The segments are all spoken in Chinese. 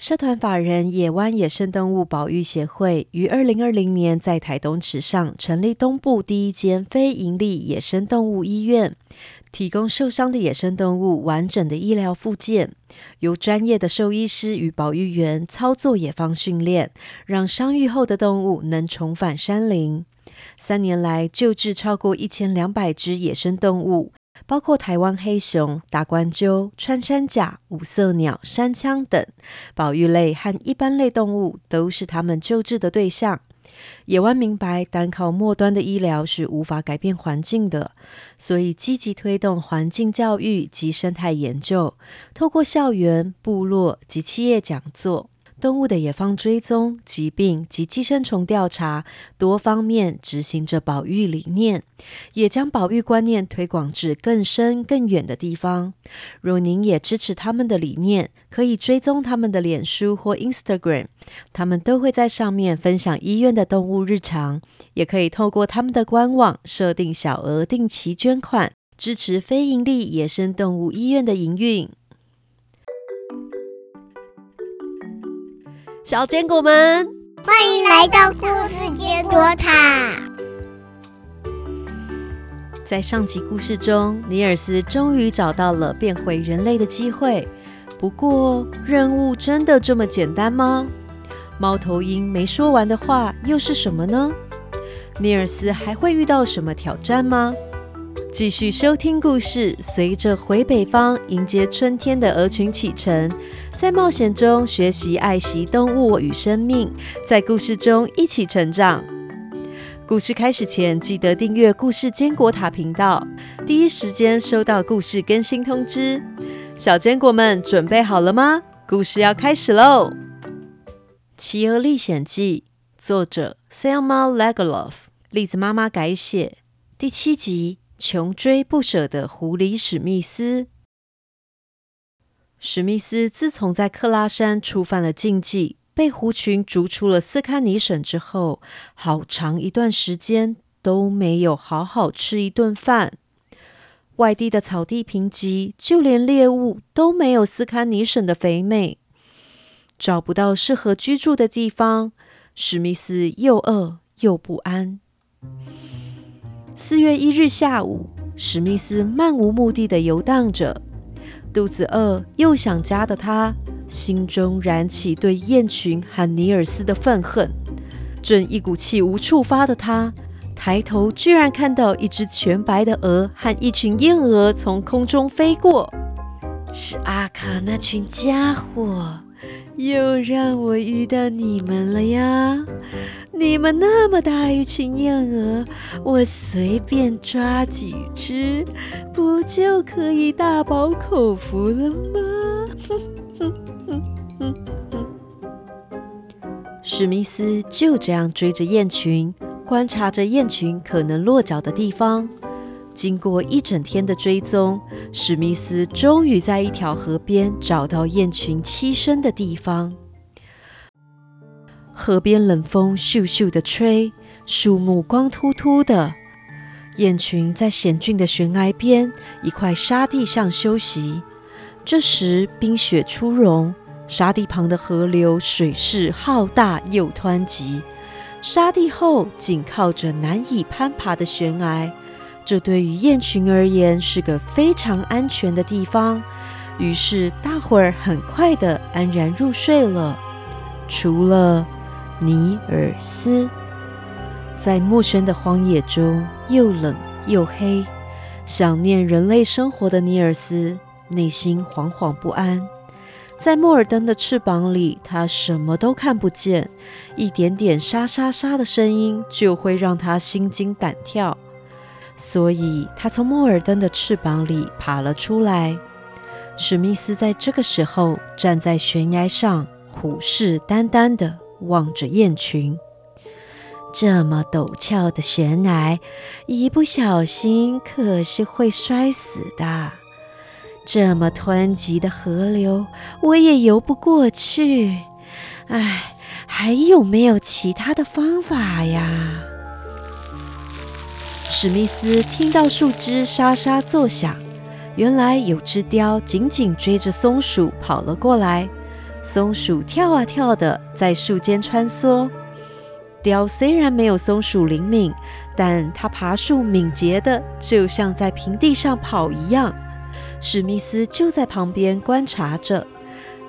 社团法人野湾野生动物保育协会于二零二零年在台东池上成立东部第一间非营利野生动物医院，提供受伤的野生动物完整的医疗复健，由专业的兽医师与保育员操作野放训练，让伤愈后的动物能重返山林。三年来救治超过一千两百只野生动物。包括台湾黑熊、大冠鸠、穿山甲、五色鸟、山羌等保育类和一般类动物，都是他们救治的对象。野湾明白，单靠末端的医疗是无法改变环境的，所以积极推动环境教育及生态研究，透过校园、部落及企业讲座。动物的野放追踪、疾病及寄生虫调查，多方面执行着保育理念，也将保育观念推广至更深更远的地方。如您也支持他们的理念，可以追踪他们的脸书或 Instagram，他们都会在上面分享医院的动物日常。也可以透过他们的官网设定小额定期捐款，支持非营利野生动物医院的营运。小坚果们，欢迎来到故事坚果塔。在上集故事中，尼尔斯终于找到了变回人类的机会。不过，任务真的这么简单吗？猫头鹰没说完的话又是什么呢？尼尔斯还会遇到什么挑战吗？继续收听故事，随着回北方迎接春天的鹅群启程，在冒险中学习爱惜动物与生命，在故事中一起成长。故事开始前，记得订阅故事坚果塔频道，第一时间收到故事更新通知。小坚果们准备好了吗？故事要开始喽！《企鹅历险记》作者 Selma Lagerlof，栗子妈妈改写，第七集。穷追不舍的狐狸史密斯。史密斯自从在克拉山触犯了禁忌，被狐群逐出了斯堪尼省之后，好长一段时间都没有好好吃一顿饭。外地的草地贫瘠，就连猎物都没有斯堪尼省的肥美，找不到适合居住的地方，史密斯又饿又不安。四月一日下午，史密斯漫无目的的游荡着，肚子饿又想家的他，心中燃起对雁群和尼尔斯的愤恨。正一股气无处发的他，抬头居然看到一只全白的鹅和一群燕鹅从空中飞过，是阿卡那群家伙。又让我遇到你们了呀！你们那么大一群燕鹅，我随便抓几只，不就可以大饱口福了吗？史密斯就这样追着雁群，观察着雁群可能落脚的地方。经过一整天的追踪，史密斯终于在一条河边找到雁群栖身的地方。河边冷风咻咻的吹，树木光秃秃的，雁群在险峻的悬崖边一块沙地上休息。这时冰雪初融，沙地旁的河流水势浩大又湍急，沙地后紧靠着难以攀爬的悬崖。这对于雁群而言是个非常安全的地方，于是大伙儿很快的安然入睡了。除了尼尔斯，在陌生的荒野中又冷又黑，想念人类生活的尼尔斯内心惶惶不安。在莫尔登的翅膀里，他什么都看不见，一点点沙沙沙的声音就会让他心惊胆跳。所以，他从莫尔登的翅膀里爬了出来。史密斯在这个时候站在悬崖上，虎视眈眈地望着雁群。这么陡峭的悬崖，一不小心可是会摔死的。这么湍急的河流，我也游不过去。唉，还有没有其他的方法呀？史密斯听到树枝沙沙作响，原来有只雕紧紧追着松鼠跑了过来。松鼠跳啊跳的在树间穿梭。雕虽然没有松鼠灵敏，但它爬树敏捷的，就像在平地上跑一样。史密斯就在旁边观察着，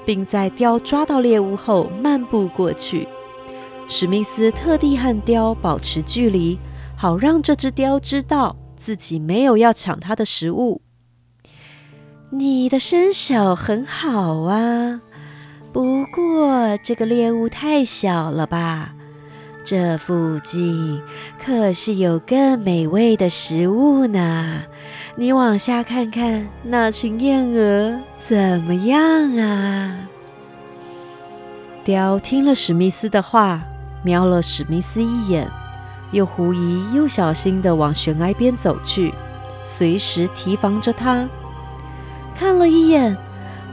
并在雕抓到猎物后漫步过去。史密斯特地和雕保持距离，好让这只雕知道自己没有要抢它的食物。你的身手很好啊，不过这个猎物太小了吧？这附近可是有更美味的食物呢。你往下看看，那群燕鹅怎么样啊？雕听了史密斯的话，瞄了史密斯一眼，又狐疑又小心地往悬崖边走去，随时提防着他。看了一眼，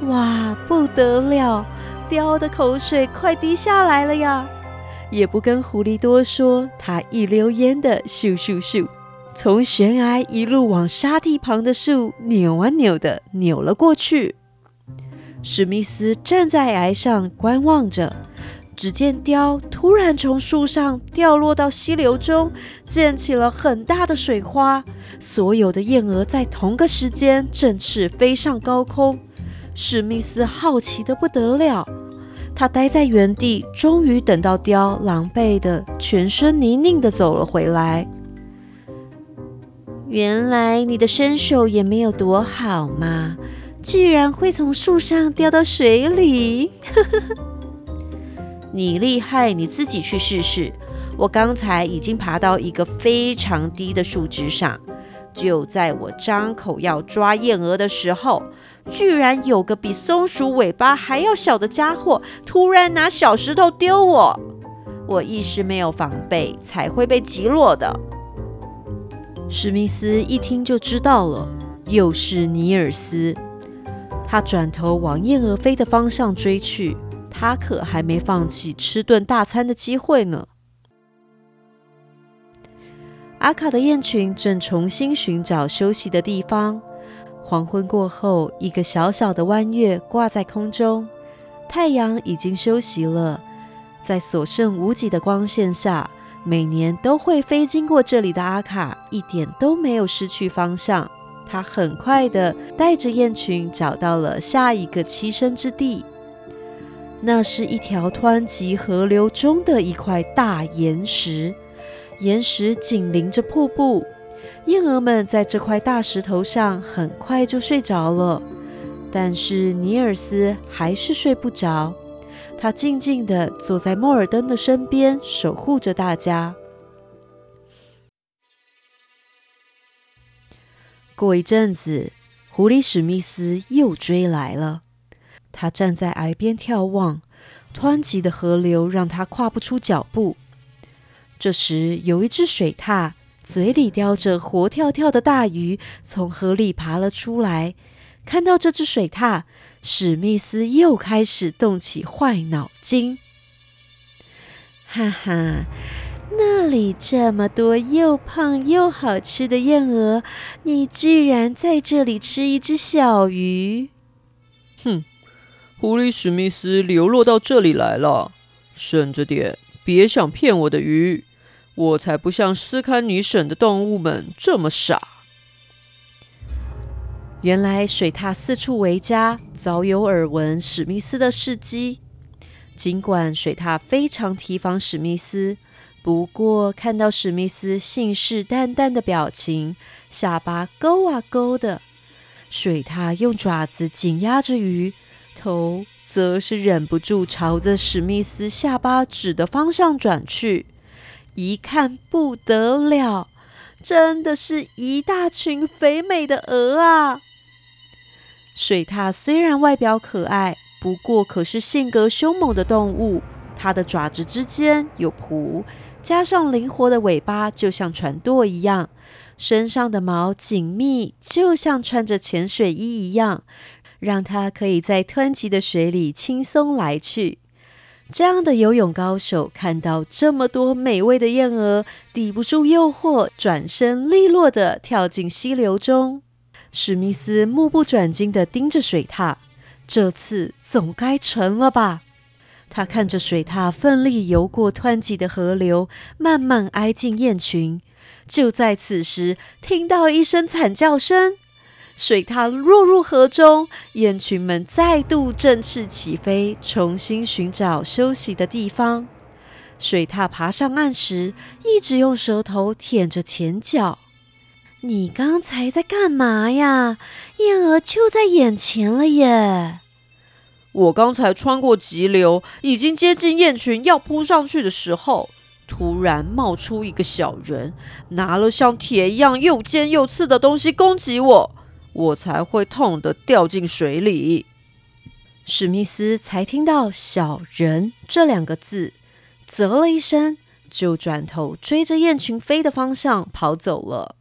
哇，不得了！雕的口水快滴下来了呀！也不跟狐狸多说，他一溜烟的咻咻咻，从悬崖一路往沙地旁的树扭啊扭的扭了过去。史密斯站在崖上观望着，只见雕突然从树上掉落到溪流中，溅起了很大的水花。所有的燕鹅在同个时间振翅飞上高空。史密斯好奇的不得了。他待在原地，终于等到雕狼狈的、全身泥泞的走了回来。原来你的身手也没有多好嘛，居然会从树上掉到水里！呵 呵你厉害，你自己去试试。我刚才已经爬到一个非常低的树枝上，就在我张口要抓燕鹅的时候。居然有个比松鼠尾巴还要小的家伙，突然拿小石头丢我，我一时没有防备，才会被击落的。史密斯一听就知道了，又是尼尔斯。他转头往燕鹅飞的方向追去，他可还没放弃吃顿大餐的机会呢。阿卡的雁群正重新寻找休息的地方。黄昏过后，一个小小的弯月挂在空中，太阳已经休息了。在所剩无几的光线下，每年都会飞经过这里的阿卡，一点都没有失去方向。他很快的带着雁群找到了下一个栖身之地，那是一条湍急河流中的一块大岩石，岩石紧邻着瀑布。燕儿们在这块大石头上很快就睡着了，但是尼尔斯还是睡不着。他静静地坐在莫尔登的身边，守护着大家。过一阵子，狐狸史密斯又追来了。他站在崖边眺望，湍急的河流让他跨不出脚步。这时，有一只水獭。嘴里叼着活跳跳的大鱼，从河里爬了出来。看到这只水獭，史密斯又开始动起坏脑筋。哈哈，那里这么多又胖又好吃的燕鹅，你居然在这里吃一只小鱼？哼，狐狸史密斯流落到这里来了，省着点，别想骗我的鱼。我才不像斯堪尼省的动物们这么傻。原来水獭四处为家，早有耳闻史密斯的事迹。尽管水獭非常提防史密斯，不过看到史密斯信誓旦旦的表情，下巴勾啊勾的，水獭用爪子紧压着鱼，头则是忍不住朝着史密斯下巴指的方向转去。一看不得了，真的是一大群肥美的鹅啊！水獭虽然外表可爱，不过可是性格凶猛的动物。它的爪子之间有蹼，加上灵活的尾巴，就像船舵一样；身上的毛紧密，就像穿着潜水衣一样，让它可以在湍急的水里轻松来去。这样的游泳高手看到这么多美味的燕鹅，抵不住诱惑，转身利落地跳进溪流中。史密斯目不转睛地盯着水獭，这次总该成了吧？他看着水獭奋力游过湍急的河流，慢慢挨近雁群。就在此时，听到一声惨叫声，水獭落入河中，雁群们再度振翅起飞，重新寻找休息的地方。水獭爬上岸时，一直用舌头舔着前脚。你刚才在干嘛呀？燕儿就在眼前了耶！我刚才穿过急流，已经接近雁群要扑上去的时候，突然冒出一个小人，拿了像铁一样又尖又刺的东西攻击我，我才会痛得掉进水里。史密斯才听到“小人”这两个字，啧了一声，就转头追着雁群飞的方向跑走了。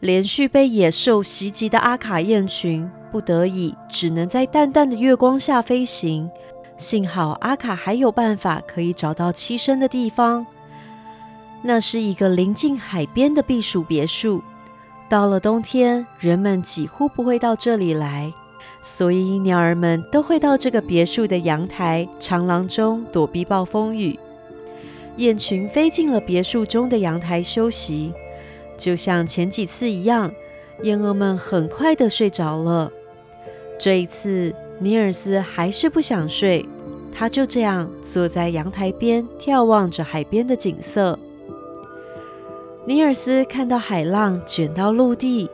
连续被野兽袭击的阿卡雁群，不得已只能在淡淡的月光下飞行。幸好阿卡还有办法可以找到栖身的地方，那是一个临近海边的避暑别墅。到了冬天，人们几乎不会到这里来，所以鸟儿们都会到这个别墅的阳台、长廊中躲避暴风雨。雁群飞进了别墅中的阳台休息。就像前几次一样，燕鹅们很快的睡着了。这一次，尼尔斯还是不想睡，他就这样坐在阳台边，眺望着海边的景色。尼尔斯看到海浪卷到陆地，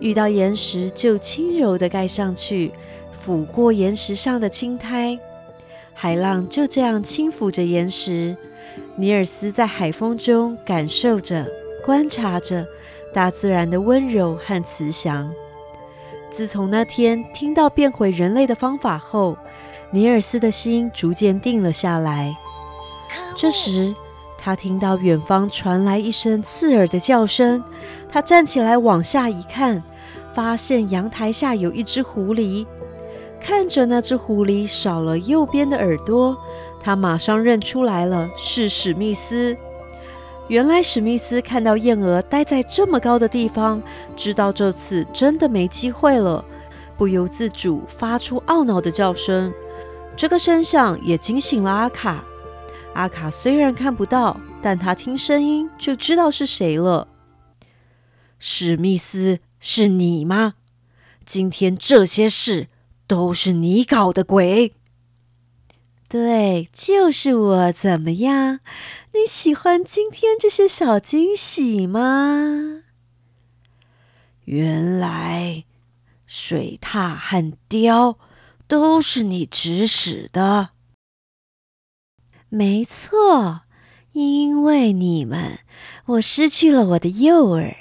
遇到岩石就轻柔地盖上去，抚过岩石上的青苔。海浪就这样轻抚着岩石，尼尔斯在海风中感受着。观察着大自然的温柔和慈祥。自从那天听到变回人类的方法后，尼尔斯的心逐渐定了下来。这时，他听到远方传来一声刺耳的叫声。他站起来往下一看，发现阳台下有一只狐狸。看着那只狐狸少了右边的耳朵，他马上认出来了，是史密斯。原来史密斯看到燕鹅待在这么高的地方，知道这次真的没机会了，不由自主发出懊恼的叫声。这个声响也惊醒了阿卡。阿卡虽然看不到，但他听声音就知道是谁了。史密斯，是你吗？今天这些事都是你搞的鬼。对，就是我。怎么样？你喜欢今天这些小惊喜吗？原来水獭和雕都是你指使的。没错，因为你们，我失去了我的诱饵；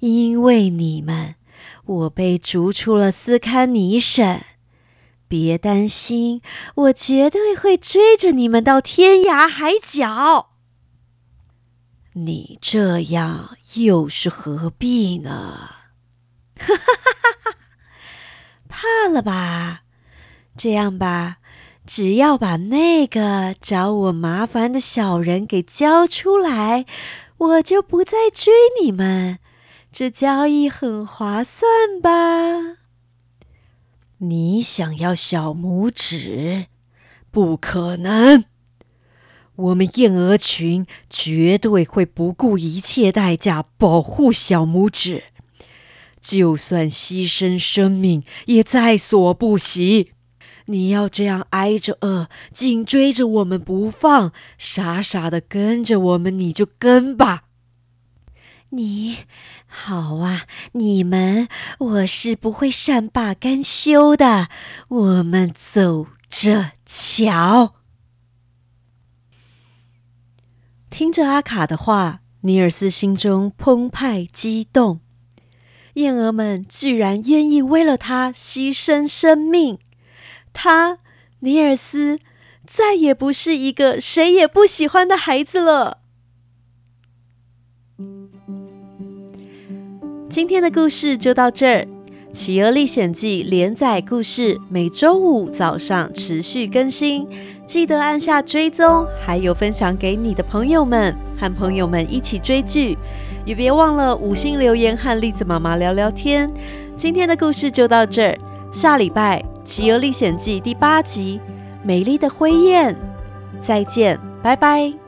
因为你们，我被逐出了斯堪尼省。别担心，我绝对会追着你们到天涯海角。你这样又是何必呢？哈哈哈哈哈！怕了吧？这样吧，只要把那个找我麻烦的小人给交出来，我就不再追你们。这交易很划算吧？你想要小拇指？不可能！我们燕鹅群绝对会不顾一切代价保护小拇指，就算牺牲生命也在所不惜。你要这样挨着饿，紧追着我们不放，傻傻的跟着我们，你就跟吧。你。好啊，你们，我是不会善罢甘休的。我们走着瞧。听着阿卡的话，尼尔斯心中澎湃激动。燕儿们居然愿意为了他牺牲生命，他尼尔斯再也不是一个谁也不喜欢的孩子了。今天的故事就到这儿，《企鹅历险记》连载故事每周五早上持续更新，记得按下追踪，还有分享给你的朋友们，和朋友们一起追剧，也别忘了五星留言和栗子妈妈聊聊天。今天的故事就到这儿，下礼拜《企鹅历险记》第八集《美丽的灰雁》，再见，拜拜。